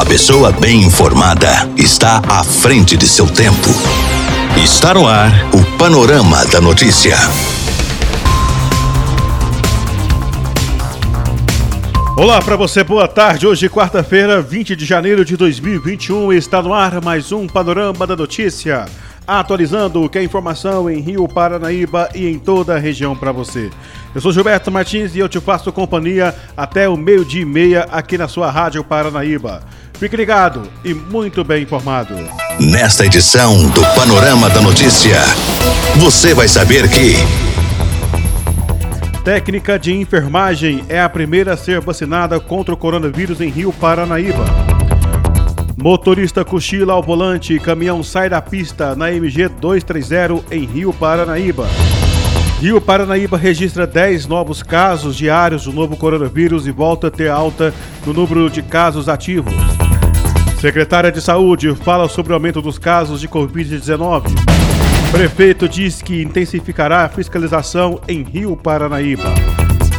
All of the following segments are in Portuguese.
A pessoa bem informada está à frente de seu tempo. Está no ar o Panorama da Notícia. Olá para você, boa tarde. Hoje, quarta-feira, 20 de janeiro de 2021, está no ar mais um Panorama da Notícia. Atualizando o que é informação em Rio Paranaíba e em toda a região para você. Eu sou Gilberto Martins e eu te faço companhia até o meio-dia e meia aqui na sua Rádio Paranaíba. Fique ligado e muito bem informado. Nesta edição do Panorama da Notícia, você vai saber que. Técnica de enfermagem é a primeira a ser vacinada contra o coronavírus em Rio Paranaíba. Motorista cochila ao volante caminhão sai da pista na MG 230 em Rio Paranaíba. Rio Paranaíba registra 10 novos casos diários do novo coronavírus e volta a ter alta no número de casos ativos. Secretária de Saúde fala sobre o aumento dos casos de Covid-19. Prefeito diz que intensificará a fiscalização em Rio Paranaíba.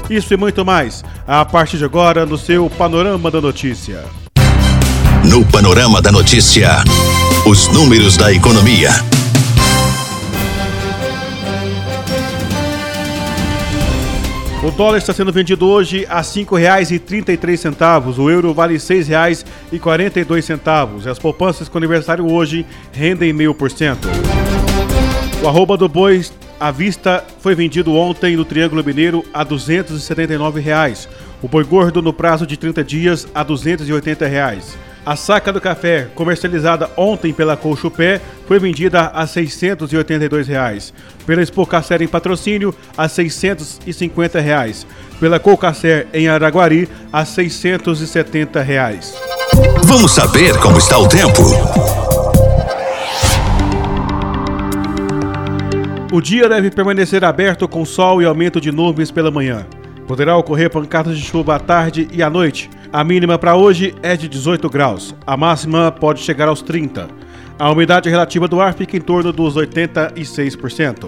Isso e muito mais, a partir de agora no seu Panorama da Notícia. No Panorama da Notícia, os números da economia. O dólar está sendo vendido hoje a R$ 5,33. O euro vale R$ 6,42. As poupanças com aniversário hoje rendem 0,5%. O arroba do boi à vista foi vendido ontem no Triângulo Mineiro a 279 reais. O boi gordo no prazo de 30 dias a 280 reais. A saca do café, comercializada ontem pela Colchupé, foi vendida a 682 reais. Pela Expocacer em patrocínio, a 650 reais. Pela Colcacer em Araguari, a 670 reais. Vamos saber como está o tempo. O dia deve permanecer aberto com sol e aumento de nuvens pela manhã. Poderá ocorrer pancadas de chuva à tarde e à noite. A mínima para hoje é de 18 graus. A máxima pode chegar aos 30. A umidade relativa do ar fica em torno dos 86%.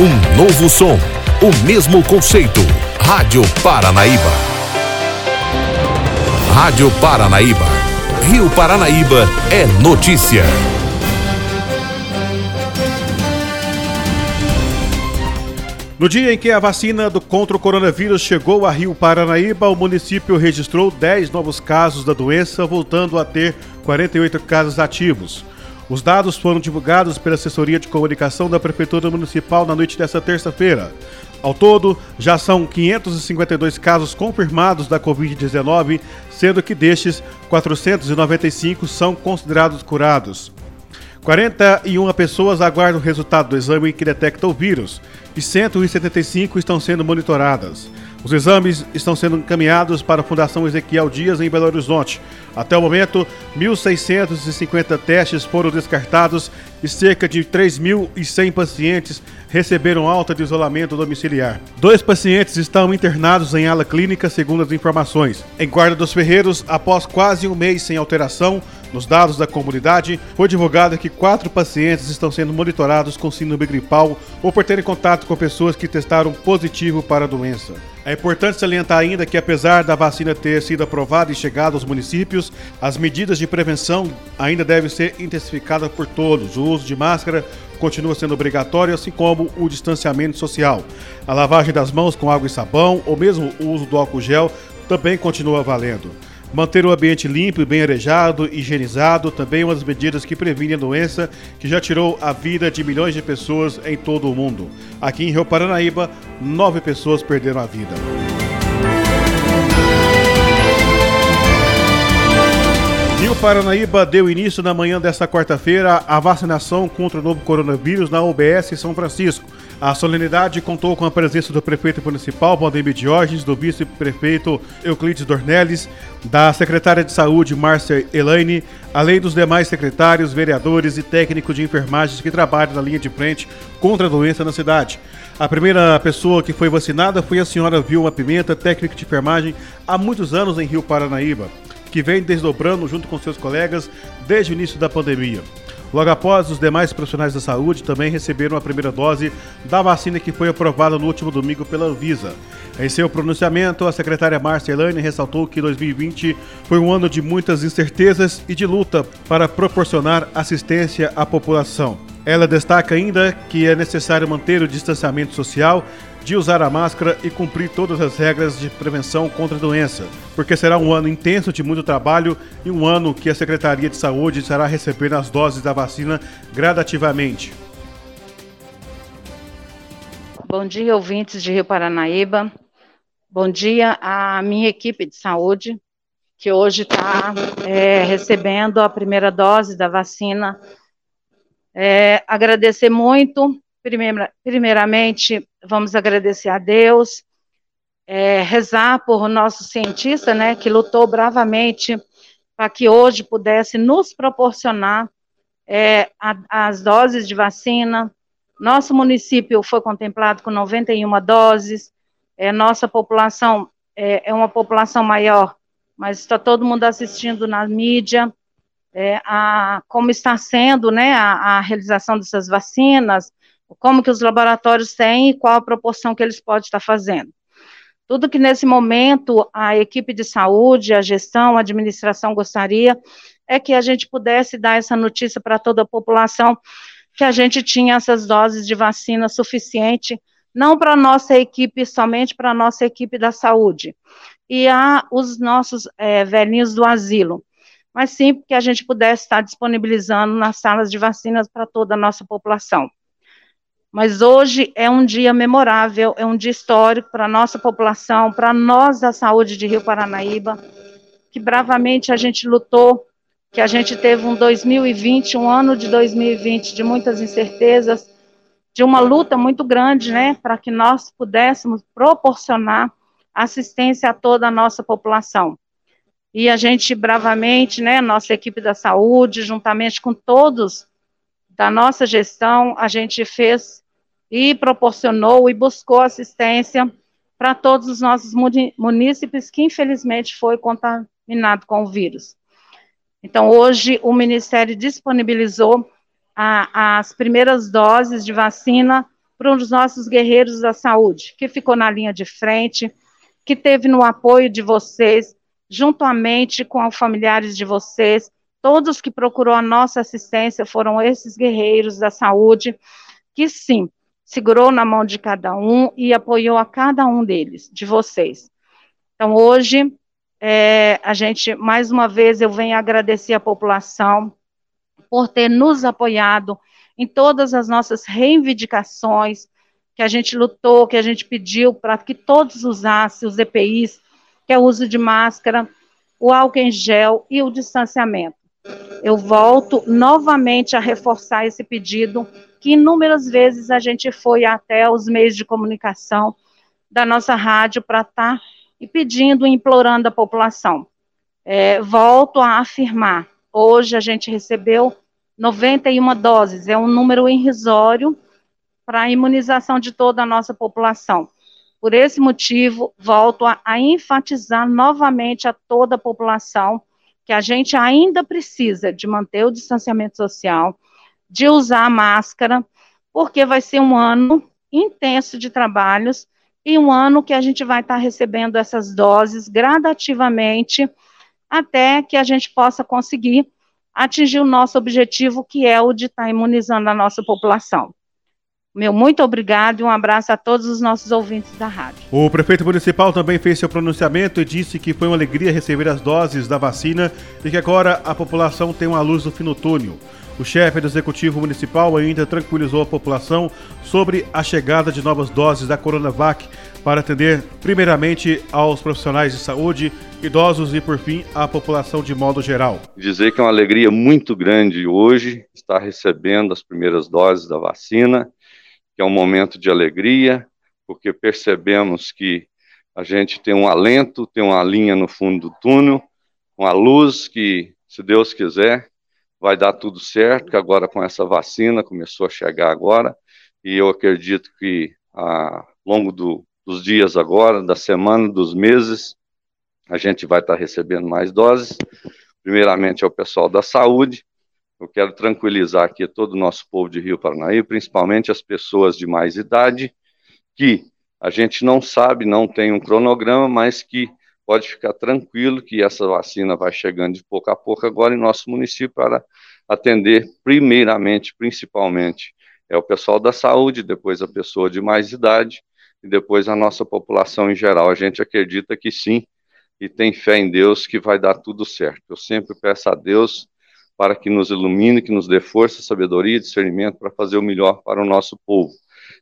Um novo som, o mesmo conceito. Rádio Paranaíba. Rádio Paranaíba. Rio Paranaíba é notícia. No dia em que a vacina do contra o coronavírus chegou a Rio Paranaíba, o município registrou 10 novos casos da doença, voltando a ter 48 casos ativos. Os dados foram divulgados pela assessoria de comunicação da Prefeitura Municipal na noite desta terça-feira. Ao todo, já são 552 casos confirmados da Covid-19, sendo que destes, 495 são considerados curados. 41 pessoas aguardam o resultado do exame que detecta o vírus e 175 estão sendo monitoradas. Os exames estão sendo encaminhados para a Fundação Ezequiel Dias em Belo Horizonte. Até o momento, 1.650 testes foram descartados e cerca de 3.100 pacientes receberam alta de isolamento domiciliar. Dois pacientes estão internados em ala clínica, segundo as informações. Em Guarda dos Ferreiros, após quase um mês sem alteração, nos dados da comunidade, foi divulgado que quatro pacientes estão sendo monitorados com síndrome gripal ou por terem contato com pessoas que testaram positivo para a doença. É importante salientar ainda que, apesar da vacina ter sido aprovada e chegado aos municípios, as medidas de prevenção ainda devem ser intensificadas por todos. O uso de máscara continua sendo obrigatório, assim como o distanciamento social. A lavagem das mãos com água e sabão, ou mesmo o uso do álcool gel, também continua valendo. Manter o ambiente limpo e bem arejado, higienizado, também uma das medidas que previne a doença que já tirou a vida de milhões de pessoas em todo o mundo. Aqui em Rio Paranaíba, nove pessoas perderam a vida. Rio Paranaíba deu início na manhã desta quarta-feira à vacinação contra o novo coronavírus na UBS São Francisco. A solenidade contou com a presença do prefeito municipal, Valdemir Diógenes, do vice-prefeito Euclides Dornelles, da secretária de saúde, Márcia Elaine, além dos demais secretários, vereadores e técnicos de enfermagem que trabalham na linha de frente contra a doença na cidade. A primeira pessoa que foi vacinada foi a senhora Vilma Pimenta, técnica de enfermagem há muitos anos em Rio Paranaíba que vem desdobrando junto com seus colegas desde o início da pandemia. Logo após, os demais profissionais da saúde também receberam a primeira dose da vacina que foi aprovada no último domingo pela Anvisa. Em seu pronunciamento, a secretária Márcia Elaine ressaltou que 2020 foi um ano de muitas incertezas e de luta para proporcionar assistência à população. Ela destaca ainda que é necessário manter o distanciamento social de usar a máscara e cumprir todas as regras de prevenção contra a doença, porque será um ano intenso de muito trabalho e um ano que a Secretaria de Saúde estará recebendo as doses da vacina gradativamente. Bom dia, ouvintes de Rio Paranaíba. Bom dia à minha equipe de saúde, que hoje está é, recebendo a primeira dose da vacina. É, agradecer muito Primeira, primeiramente, vamos agradecer a Deus, é, rezar por nosso cientista, né, que lutou bravamente para que hoje pudesse nos proporcionar é, a, as doses de vacina. Nosso município foi contemplado com 91 doses, é, nossa população é, é uma população maior, mas está todo mundo assistindo na mídia, é, a, como está sendo né, a, a, realização dessas vacinas, como que os laboratórios têm e qual a proporção que eles podem estar fazendo. Tudo que nesse momento a equipe de saúde, a gestão, a administração gostaria é que a gente pudesse dar essa notícia para toda a população que a gente tinha essas doses de vacina suficiente, não para nossa equipe, somente para nossa equipe da saúde e a os nossos é, velhinhos do asilo, mas sim que a gente pudesse estar disponibilizando nas salas de vacinas para toda a nossa população. Mas hoje é um dia memorável, é um dia histórico para a nossa população, para nós da saúde de Rio Paranaíba, que bravamente a gente lutou, que a gente teve um 2020, um ano de 2020 de muitas incertezas, de uma luta muito grande, né, para que nós pudéssemos proporcionar assistência a toda a nossa população. E a gente bravamente, né, nossa equipe da saúde, juntamente com todos da nossa gestão, a gente fez e proporcionou e buscou assistência para todos os nossos munícipes que infelizmente foi contaminado com o vírus. Então, hoje o Ministério disponibilizou a, as primeiras doses de vacina para um dos nossos guerreiros da saúde, que ficou na linha de frente, que teve no apoio de vocês, juntamente com os familiares de vocês, Todos que procurou a nossa assistência foram esses guerreiros da saúde, que sim, segurou na mão de cada um e apoiou a cada um deles, de vocês. Então, hoje, é, a gente, mais uma vez, eu venho agradecer a população por ter nos apoiado em todas as nossas reivindicações, que a gente lutou, que a gente pediu para que todos usassem os EPIs, que é o uso de máscara, o álcool em gel e o distanciamento eu volto novamente a reforçar esse pedido, que inúmeras vezes a gente foi até os meios de comunicação da nossa rádio para estar tá e pedindo, implorando a população. É, volto a afirmar, hoje a gente recebeu 91 doses, é um número irrisório para a imunização de toda a nossa população. Por esse motivo, volto a, a enfatizar novamente a toda a população que a gente ainda precisa de manter o distanciamento social, de usar a máscara, porque vai ser um ano intenso de trabalhos e um ano que a gente vai estar recebendo essas doses gradativamente até que a gente possa conseguir atingir o nosso objetivo, que é o de estar imunizando a nossa população. Meu muito obrigado e um abraço a todos os nossos ouvintes da rádio. O prefeito municipal também fez seu pronunciamento e disse que foi uma alegria receber as doses da vacina e que agora a população tem uma luz no fim do túnel. O chefe do executivo municipal ainda tranquilizou a população sobre a chegada de novas doses da Coronavac para atender primeiramente aos profissionais de saúde, idosos e, por fim, à população de modo geral. Dizer que é uma alegria muito grande hoje estar recebendo as primeiras doses da vacina que é um momento de alegria, porque percebemos que a gente tem um alento, tem uma linha no fundo do túnel, uma luz que, se Deus quiser, vai dar tudo certo, que agora com essa vacina começou a chegar agora, e eu acredito que ao longo do, dos dias agora, da semana, dos meses, a gente vai estar recebendo mais doses, primeiramente ao pessoal da saúde, eu quero tranquilizar aqui todo o nosso povo de Rio Paranaíba, principalmente as pessoas de mais idade, que a gente não sabe, não tem um cronograma, mas que pode ficar tranquilo que essa vacina vai chegando de pouco a pouco agora em nosso município para atender primeiramente, principalmente, é o pessoal da saúde, depois a pessoa de mais idade e depois a nossa população em geral. A gente acredita que sim e tem fé em Deus que vai dar tudo certo. Eu sempre peço a Deus para que nos ilumine, que nos dê força, sabedoria e discernimento para fazer o melhor para o nosso povo.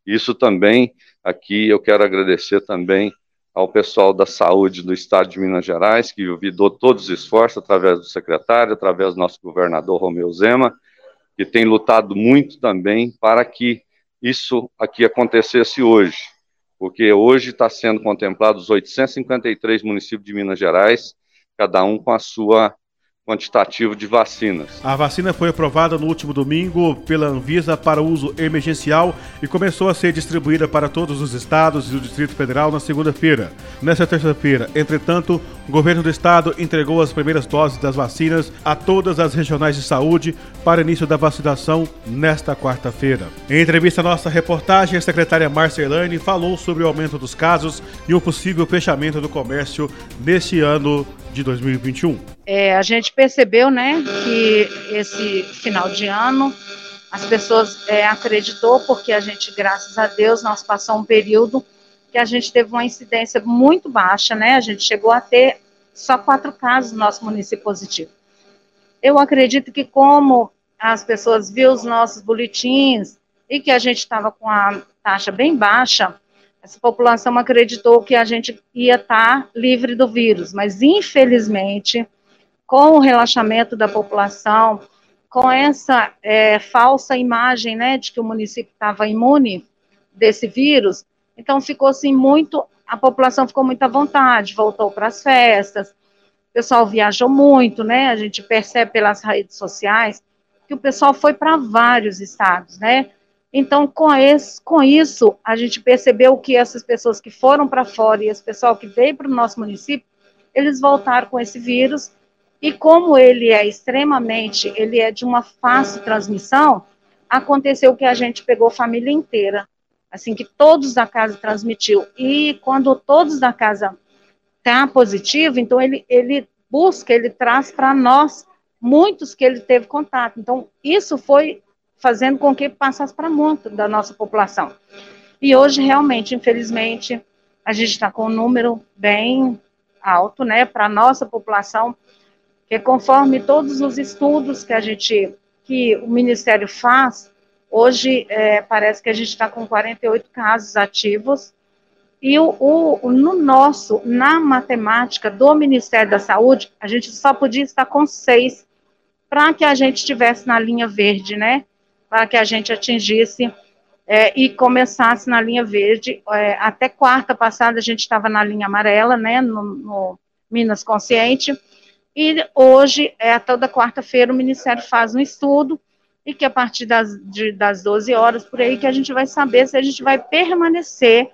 Isso também, aqui eu quero agradecer também ao pessoal da saúde do estado de Minas Gerais, que vidou todos os esforços através do secretário, através do nosso governador Romeu Zema, que tem lutado muito também para que isso aqui acontecesse hoje, porque hoje está sendo contemplado os 853 municípios de Minas Gerais, cada um com a sua quantitativo de vacinas. A vacina foi aprovada no último domingo pela Anvisa para uso emergencial e começou a ser distribuída para todos os estados e o Distrito Federal na segunda-feira. Nessa terça-feira, entretanto, o governo do estado entregou as primeiras doses das vacinas a todas as regionais de saúde para início da vacinação nesta quarta-feira. Em entrevista à nossa reportagem, a secretária Marcia Elaine falou sobre o aumento dos casos e o possível fechamento do comércio neste ano de 2021. É, a gente percebeu, né, que esse final de ano as pessoas é, acreditou porque a gente, graças a Deus, nós passamos um período que a gente teve uma incidência muito baixa, né? A gente chegou a ter só quatro casos no nosso município positivo. Eu acredito que como as pessoas viram os nossos boletins e que a gente estava com a taxa bem baixa, essa população acreditou que a gente ia estar tá livre do vírus, mas infelizmente, com o relaxamento da população, com essa é, falsa imagem, né, de que o município estava imune desse vírus, então ficou assim muito, a população ficou muito à vontade, voltou para as festas, o pessoal viajou muito, né, a gente percebe pelas redes sociais que o pessoal foi para vários estados, né, então, com, esse, com isso, a gente percebeu que essas pessoas que foram para fora e esse pessoal que veio para o nosso município, eles voltaram com esse vírus, e como ele é extremamente, ele é de uma fácil transmissão, aconteceu que a gente pegou a família inteira, assim, que todos da casa transmitiu, e quando todos da casa tá positivo, então ele, ele busca, ele traz para nós muitos que ele teve contato, então isso foi fazendo com que passasse para muito da nossa população. E hoje, realmente, infelizmente, a gente está com um número bem alto, né, para a nossa população, que conforme todos os estudos que a gente, que o Ministério faz, hoje é, parece que a gente está com 48 casos ativos, e o, o, no nosso, na matemática do Ministério da Saúde, a gente só podia estar com seis, para que a gente estivesse na linha verde, né, para que a gente atingisse é, e começasse na linha verde. É, até quarta passada a gente estava na linha amarela, né, no, no Minas Consciente, e hoje, é toda quarta-feira, o Ministério faz um estudo, e que a partir das, de, das 12 horas, por aí, que a gente vai saber se a gente vai permanecer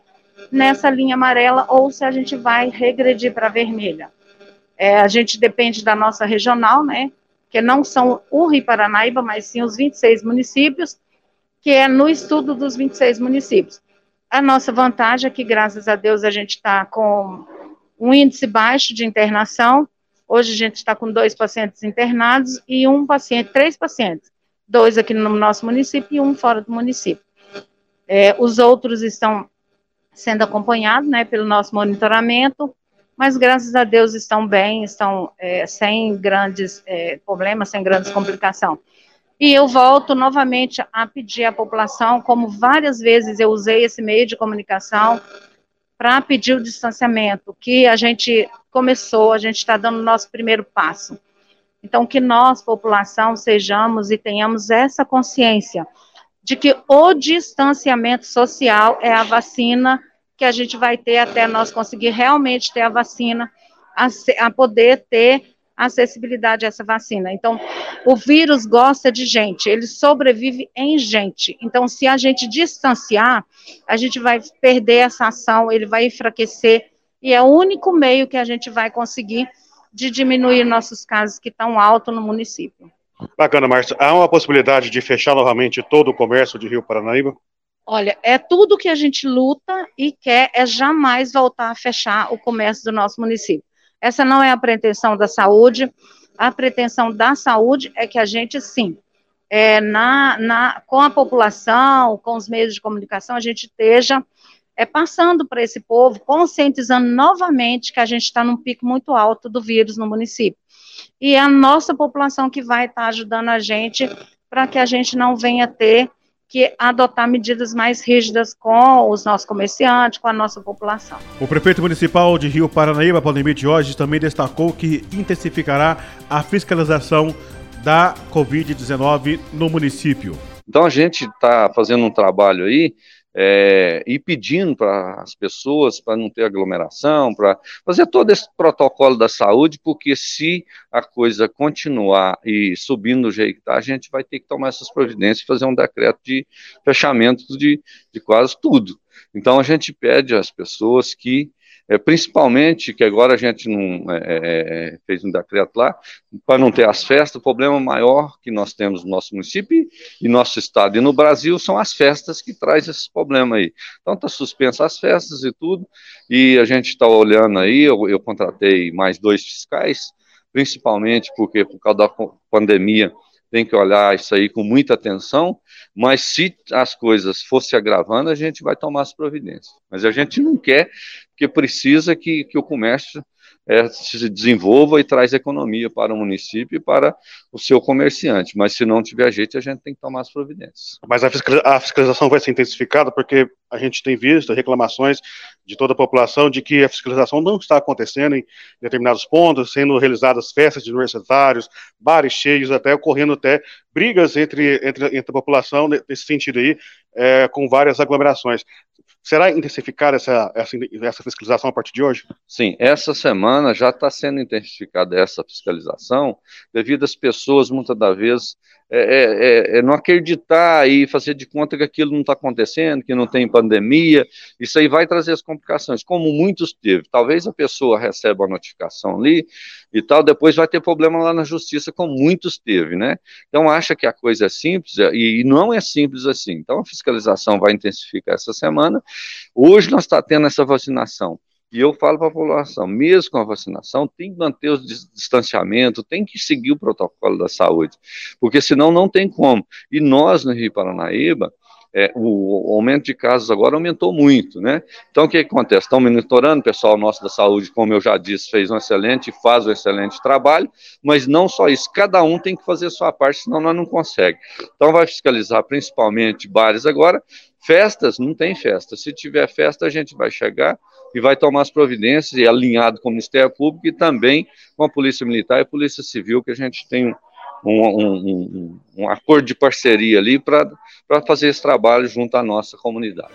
nessa linha amarela ou se a gente vai regredir para a vermelha. É, a gente depende da nossa regional, né, que não são o Rio Paranaíba, mas sim os 26 municípios, que é no estudo dos 26 municípios. A nossa vantagem é que, graças a Deus, a gente está com um índice baixo de internação. Hoje a gente está com dois pacientes internados e um paciente, três pacientes, dois aqui no nosso município e um fora do município. É, os outros estão sendo acompanhados, né, pelo nosso monitoramento mas graças a Deus estão bem, estão é, sem grandes é, problemas, sem grandes complicações. E eu volto novamente a pedir à população, como várias vezes eu usei esse meio de comunicação, para pedir o distanciamento, que a gente começou, a gente está dando o nosso primeiro passo. Então, que nós, população, sejamos e tenhamos essa consciência de que o distanciamento social é a vacina que a gente vai ter até nós conseguir realmente ter a vacina, a, a poder ter acessibilidade a essa vacina. Então, o vírus gosta de gente, ele sobrevive em gente. Então, se a gente distanciar, a gente vai perder essa ação, ele vai enfraquecer, e é o único meio que a gente vai conseguir de diminuir nossos casos que estão altos no município. Bacana, Márcia. Há uma possibilidade de fechar novamente todo o comércio de Rio Paranaíba? Olha, é tudo que a gente luta e quer é jamais voltar a fechar o comércio do nosso município. Essa não é a pretensão da saúde. A pretensão da saúde é que a gente, sim, é, na, na, com a população, com os meios de comunicação, a gente esteja é, passando para esse povo, conscientizando novamente que a gente está num pico muito alto do vírus no município. E é a nossa população que vai estar tá ajudando a gente para que a gente não venha ter que adotar medidas mais rígidas com os nossos comerciantes, com a nossa população. O prefeito municipal de Rio Paranaíba, Pandemia de hoje, também destacou que intensificará a fiscalização da Covid-19 no município. Então a gente está fazendo um trabalho aí é, e pedindo para as pessoas para não ter aglomeração, para fazer todo esse protocolo da saúde, porque se a coisa continuar e subindo do jeito que está, a gente vai ter que tomar essas providências e fazer um decreto de fechamento de, de quase tudo. Então a gente pede às pessoas que é, principalmente que agora a gente não é, é, é, fez um decreto lá, para não ter as festas, o problema maior que nós temos no nosso município e nosso estado e no Brasil são as festas que traz esse problema aí. Então está suspensa as festas e tudo, e a gente está olhando aí, eu, eu contratei mais dois fiscais, principalmente porque por causa da pandemia tem que olhar isso aí com muita atenção, mas se as coisas fossem agravando, a gente vai tomar as providências. Mas a gente não quer, porque precisa que, que o comércio é, se desenvolva e traz economia para o município e para o seu comerciante. Mas se não tiver jeito, a gente tem que tomar as providências. Mas a fiscalização vai ser intensificada porque a gente tem visto reclamações de toda a população de que a fiscalização não está acontecendo em determinados pontos, sendo realizadas festas de universitários, bares cheios, até ocorrendo até brigas entre, entre, entre a população nesse sentido aí, é, com várias aglomerações. Será intensificada essa, essa, essa fiscalização a partir de hoje? Sim, essa semana já está sendo intensificada essa fiscalização, devido às pessoas, muitas das vezes, é, é, é, é, não acreditar e fazer de conta que aquilo não está acontecendo, que não tem pandemia, isso aí vai trazer as complicações, como muitos teve. Talvez a pessoa receba a notificação ali e tal, depois vai ter problema lá na justiça, como muitos teve, né? Então acha que a coisa é simples e, e não é simples assim. Então a fiscalização vai intensificar essa semana. Hoje nós está tendo essa vacinação. E eu falo para a população, mesmo com a vacinação, tem que manter o distanciamento, tem que seguir o protocolo da saúde, porque senão não tem como. E nós, no Rio Paranaíba, é, o, aumento de casos agora aumentou muito, né? Então, o que, que acontece? Estão monitorando, o pessoal nosso da saúde, como eu já disse, fez um excelente, faz um excelente trabalho, mas não só isso, cada um tem que fazer a sua parte, senão nós não conseguimos. Então, vai fiscalizar principalmente bares agora, festas, não tem festa. Se tiver festa, a gente vai chegar e vai tomar as providências, e alinhado com o Ministério Público e também com a Polícia Militar e Polícia Civil, que a gente tem um, um, um, um acordo de parceria ali para fazer esse trabalho junto à nossa comunidade.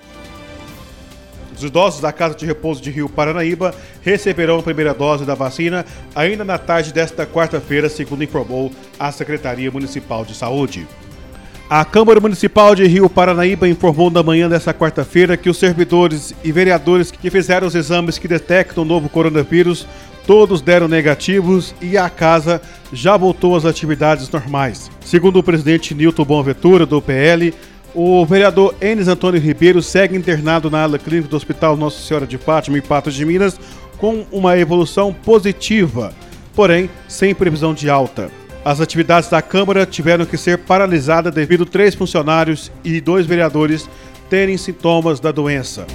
Os idosos da Casa de Repouso de Rio Paranaíba receberão a primeira dose da vacina ainda na tarde desta quarta-feira, segundo informou a Secretaria Municipal de Saúde. A Câmara Municipal de Rio Paranaíba informou na manhã desta quarta-feira que os servidores e vereadores que fizeram os exames que detectam o novo coronavírus, todos deram negativos e a casa já voltou às atividades normais. Segundo o presidente Nilton Boaventura, do PL, o vereador Enes Antônio Ribeiro segue internado na ala clínica do Hospital Nossa Senhora de Fátima, em Patos de Minas, com uma evolução positiva, porém sem previsão de alta. As atividades da Câmara tiveram que ser paralisadas devido três funcionários e dois vereadores terem sintomas da doença.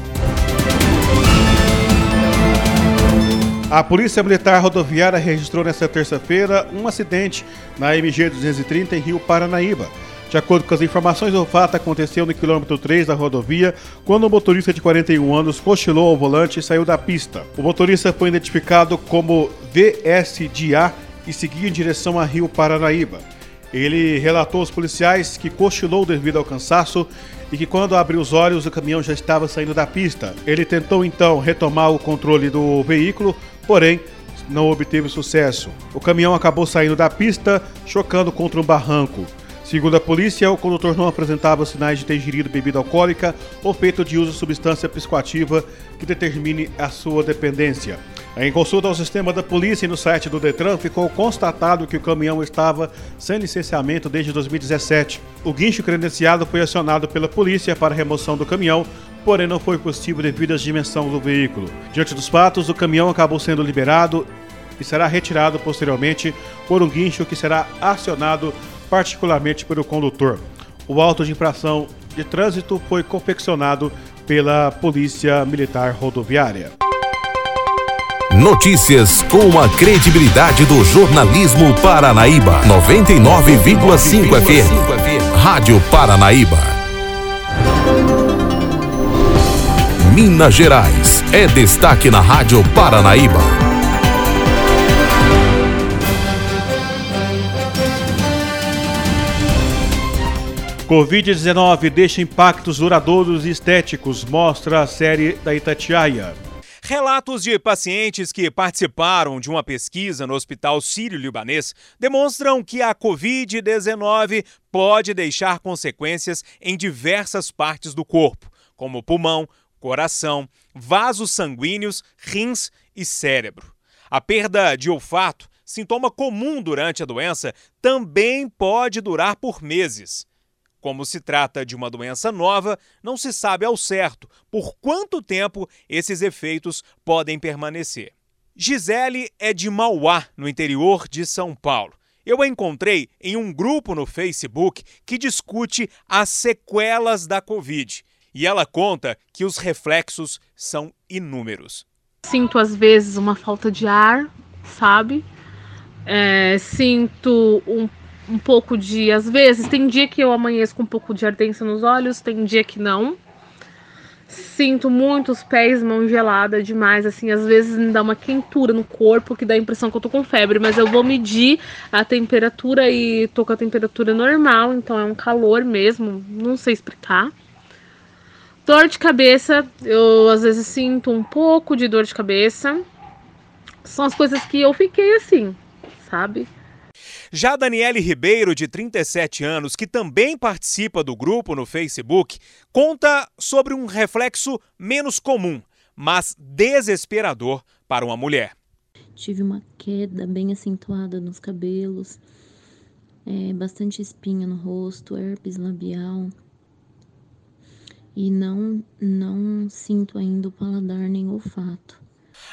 A Polícia Militar Rodoviária registrou nesta terça-feira um acidente na MG 230 em Rio Paranaíba. De acordo com as informações, o fato aconteceu no quilômetro 3 da rodovia, quando um motorista de 41 anos cochilou ao volante e saiu da pista. O motorista foi identificado como VSDA e seguia em direção a Rio Paranaíba. Ele relatou aos policiais que cochilou devido ao cansaço e que quando abriu os olhos o caminhão já estava saindo da pista. Ele tentou então retomar o controle do veículo, porém não obteve sucesso. O caminhão acabou saindo da pista, chocando contra um barranco. Segundo a polícia, o condutor não apresentava sinais de ter ingerido bebida alcoólica ou feito de uso de substância psicoativa que determine a sua dependência. Em consulta ao sistema da polícia e no site do Detran, ficou constatado que o caminhão estava sem licenciamento desde 2017. O guincho credenciado foi acionado pela polícia para remoção do caminhão, porém não foi possível devido à dimensão do veículo. Diante dos fatos, o caminhão acabou sendo liberado e será retirado posteriormente por um guincho que será acionado particularmente pelo condutor. O auto de infração de trânsito foi confeccionado pela Polícia Militar Rodoviária. Notícias com a credibilidade do jornalismo Paranaíba. 99,5 FM. Rádio Paranaíba. Minas Gerais é destaque na Rádio Paranaíba. Covid-19 deixa impactos duradouros e estéticos, mostra a série da Itatiaia. Relatos de pacientes que participaram de uma pesquisa no Hospital Sírio-Libanês demonstram que a Covid-19 pode deixar consequências em diversas partes do corpo, como pulmão, coração, vasos sanguíneos, rins e cérebro. A perda de olfato, sintoma comum durante a doença, também pode durar por meses. Como se trata de uma doença nova, não se sabe ao certo por quanto tempo esses efeitos podem permanecer. Gisele é de Mauá, no interior de São Paulo. Eu a encontrei em um grupo no Facebook que discute as sequelas da Covid. E ela conta que os reflexos são inúmeros. Sinto às vezes uma falta de ar, sabe? É, sinto um um pouco de. Às vezes, tem dia que eu amanheço com um pouco de ardência nos olhos, tem dia que não. Sinto muito os pés, mão gelada demais, assim, às vezes me dá uma quentura no corpo que dá a impressão que eu tô com febre, mas eu vou medir a temperatura e tô com a temperatura normal, então é um calor mesmo, não sei explicar. Dor de cabeça, eu às vezes sinto um pouco de dor de cabeça. São as coisas que eu fiquei assim, sabe? Já Daniele Ribeiro, de 37 anos, que também participa do grupo no Facebook, conta sobre um reflexo menos comum, mas desesperador para uma mulher. Tive uma queda bem acentuada nos cabelos, é, bastante espinha no rosto, herpes labial. E não, não sinto ainda o paladar nem o olfato.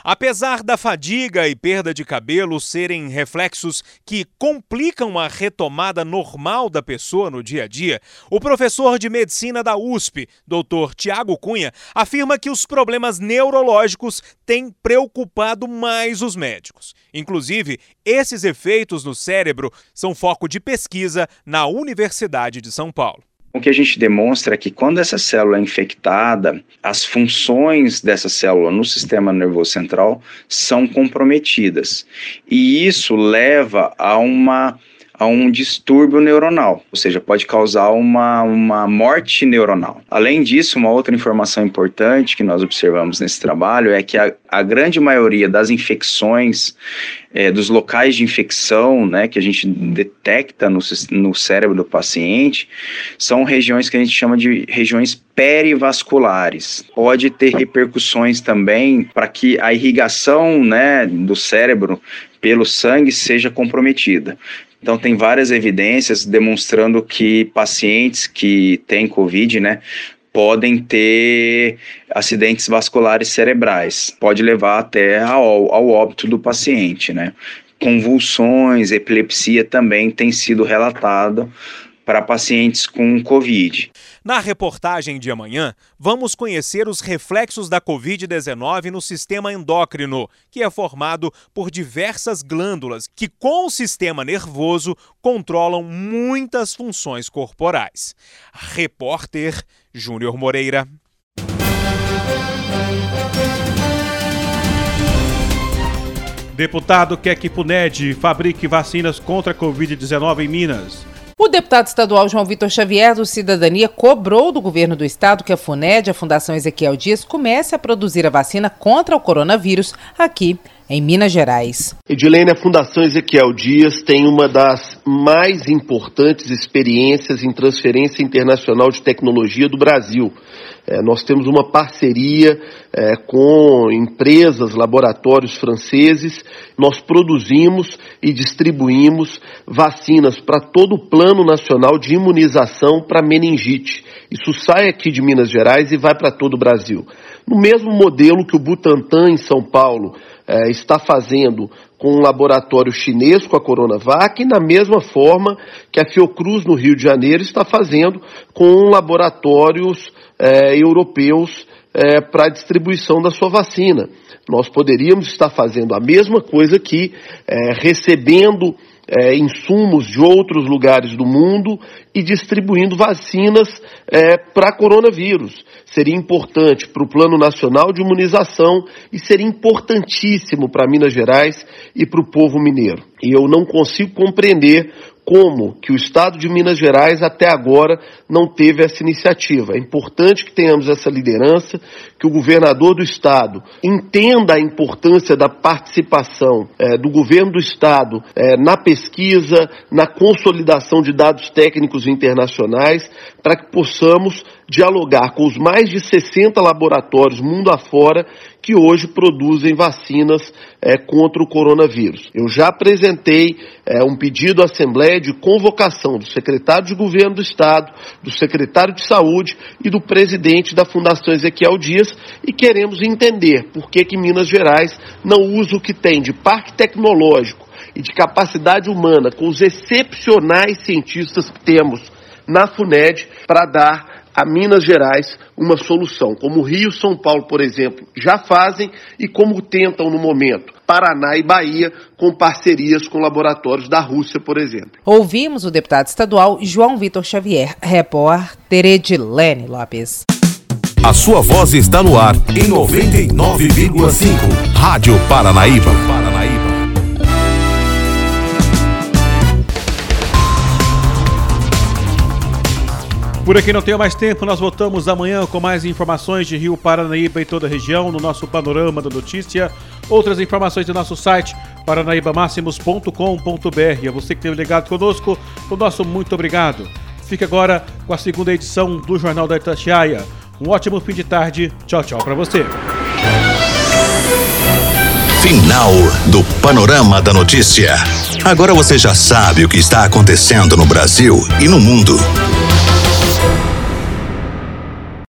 Apesar da fadiga e perda de cabelo serem reflexos que complicam a retomada normal da pessoa no dia a dia, o professor de medicina da USP, Dr. Tiago Cunha, afirma que os problemas neurológicos têm preocupado mais os médicos. Inclusive, esses efeitos no cérebro são foco de pesquisa na Universidade de São Paulo. O que a gente demonstra é que quando essa célula é infectada, as funções dessa célula no sistema nervoso central são comprometidas. E isso leva a uma a um distúrbio neuronal, ou seja, pode causar uma, uma morte neuronal. Além disso, uma outra informação importante que nós observamos nesse trabalho é que a, a grande maioria das infecções, é, dos locais de infecção, né, que a gente detecta no, no cérebro do paciente, são regiões que a gente chama de regiões perivasculares. Pode ter repercussões também para que a irrigação né, do cérebro pelo sangue seja comprometida. Então, tem várias evidências demonstrando que pacientes que têm Covid, né, podem ter acidentes vasculares cerebrais. Pode levar até ao, ao óbito do paciente, né. Convulsões, epilepsia também tem sido relatado para pacientes com Covid. Na reportagem de amanhã, vamos conhecer os reflexos da Covid-19 no sistema endócrino, que é formado por diversas glândulas que, com o sistema nervoso, controlam muitas funções corporais. Repórter Júnior Moreira. Deputado quer que Puned fabrique vacinas contra a Covid-19 em Minas. O deputado estadual João Vitor Xavier do Cidadania cobrou do governo do estado que a FUNED, a Fundação Ezequiel Dias, comece a produzir a vacina contra o coronavírus aqui em Minas Gerais. Edilene, a Fundação Ezequiel Dias tem uma das mais importantes experiências em transferência internacional de tecnologia do Brasil. É, nós temos uma parceria é, com empresas, laboratórios franceses. Nós produzimos e distribuímos vacinas para todo o Plano Nacional de Imunização para meningite. Isso sai aqui de Minas Gerais e vai para todo o Brasil. No mesmo modelo que o Butantan, em São Paulo, é, está fazendo com um laboratório chinês com a Coronavac e na mesma forma que a Fiocruz no Rio de Janeiro está fazendo com laboratórios é, europeus é, para a distribuição da sua vacina. Nós poderíamos estar fazendo a mesma coisa aqui, é, recebendo é, insumos de outros lugares do mundo e distribuindo vacinas é, para coronavírus. Seria importante para o Plano Nacional de Imunização e seria importantíssimo para Minas Gerais e para o povo mineiro. E eu não consigo compreender como que o Estado de Minas Gerais até agora não teve essa iniciativa. É importante que tenhamos essa liderança, que o governador do Estado entenda a importância da participação é, do governo do Estado é, na pesquisa, na consolidação de dados técnicos internacionais, para que possamos dialogar com os mais de 60 laboratórios mundo afora que hoje produzem vacinas é, contra o coronavírus. Eu já apresentei é, um pedido à Assembleia de convocação do secretário de Governo do Estado, do secretário de Saúde e do presidente da Fundação Ezequiel Dias e queremos entender por que, que Minas Gerais não usa o que tem de parque tecnológico e de capacidade humana com os excepcionais cientistas que temos na FUNED para dar a Minas Gerais uma solução, como Rio, São Paulo, por exemplo, já fazem e como tentam no momento Paraná e Bahia com parcerias com laboratórios da Rússia, por exemplo. Ouvimos o deputado estadual João Vitor Xavier, repórter Edilene Lopes. A sua voz está no ar em 99,5. Rádio Paranaíba. Por aqui não tenho mais tempo, nós voltamos amanhã com mais informações de Rio Paranaíba e toda a região no nosso panorama da notícia. Outras informações do nosso site paranaibamáximos.com.br. A você que teve ligado conosco, o nosso muito obrigado. Fique agora com a segunda edição do Jornal da Itatiaia. Um ótimo fim de tarde. Tchau, tchau para você. Final do Panorama da Notícia. Agora você já sabe o que está acontecendo no Brasil e no mundo.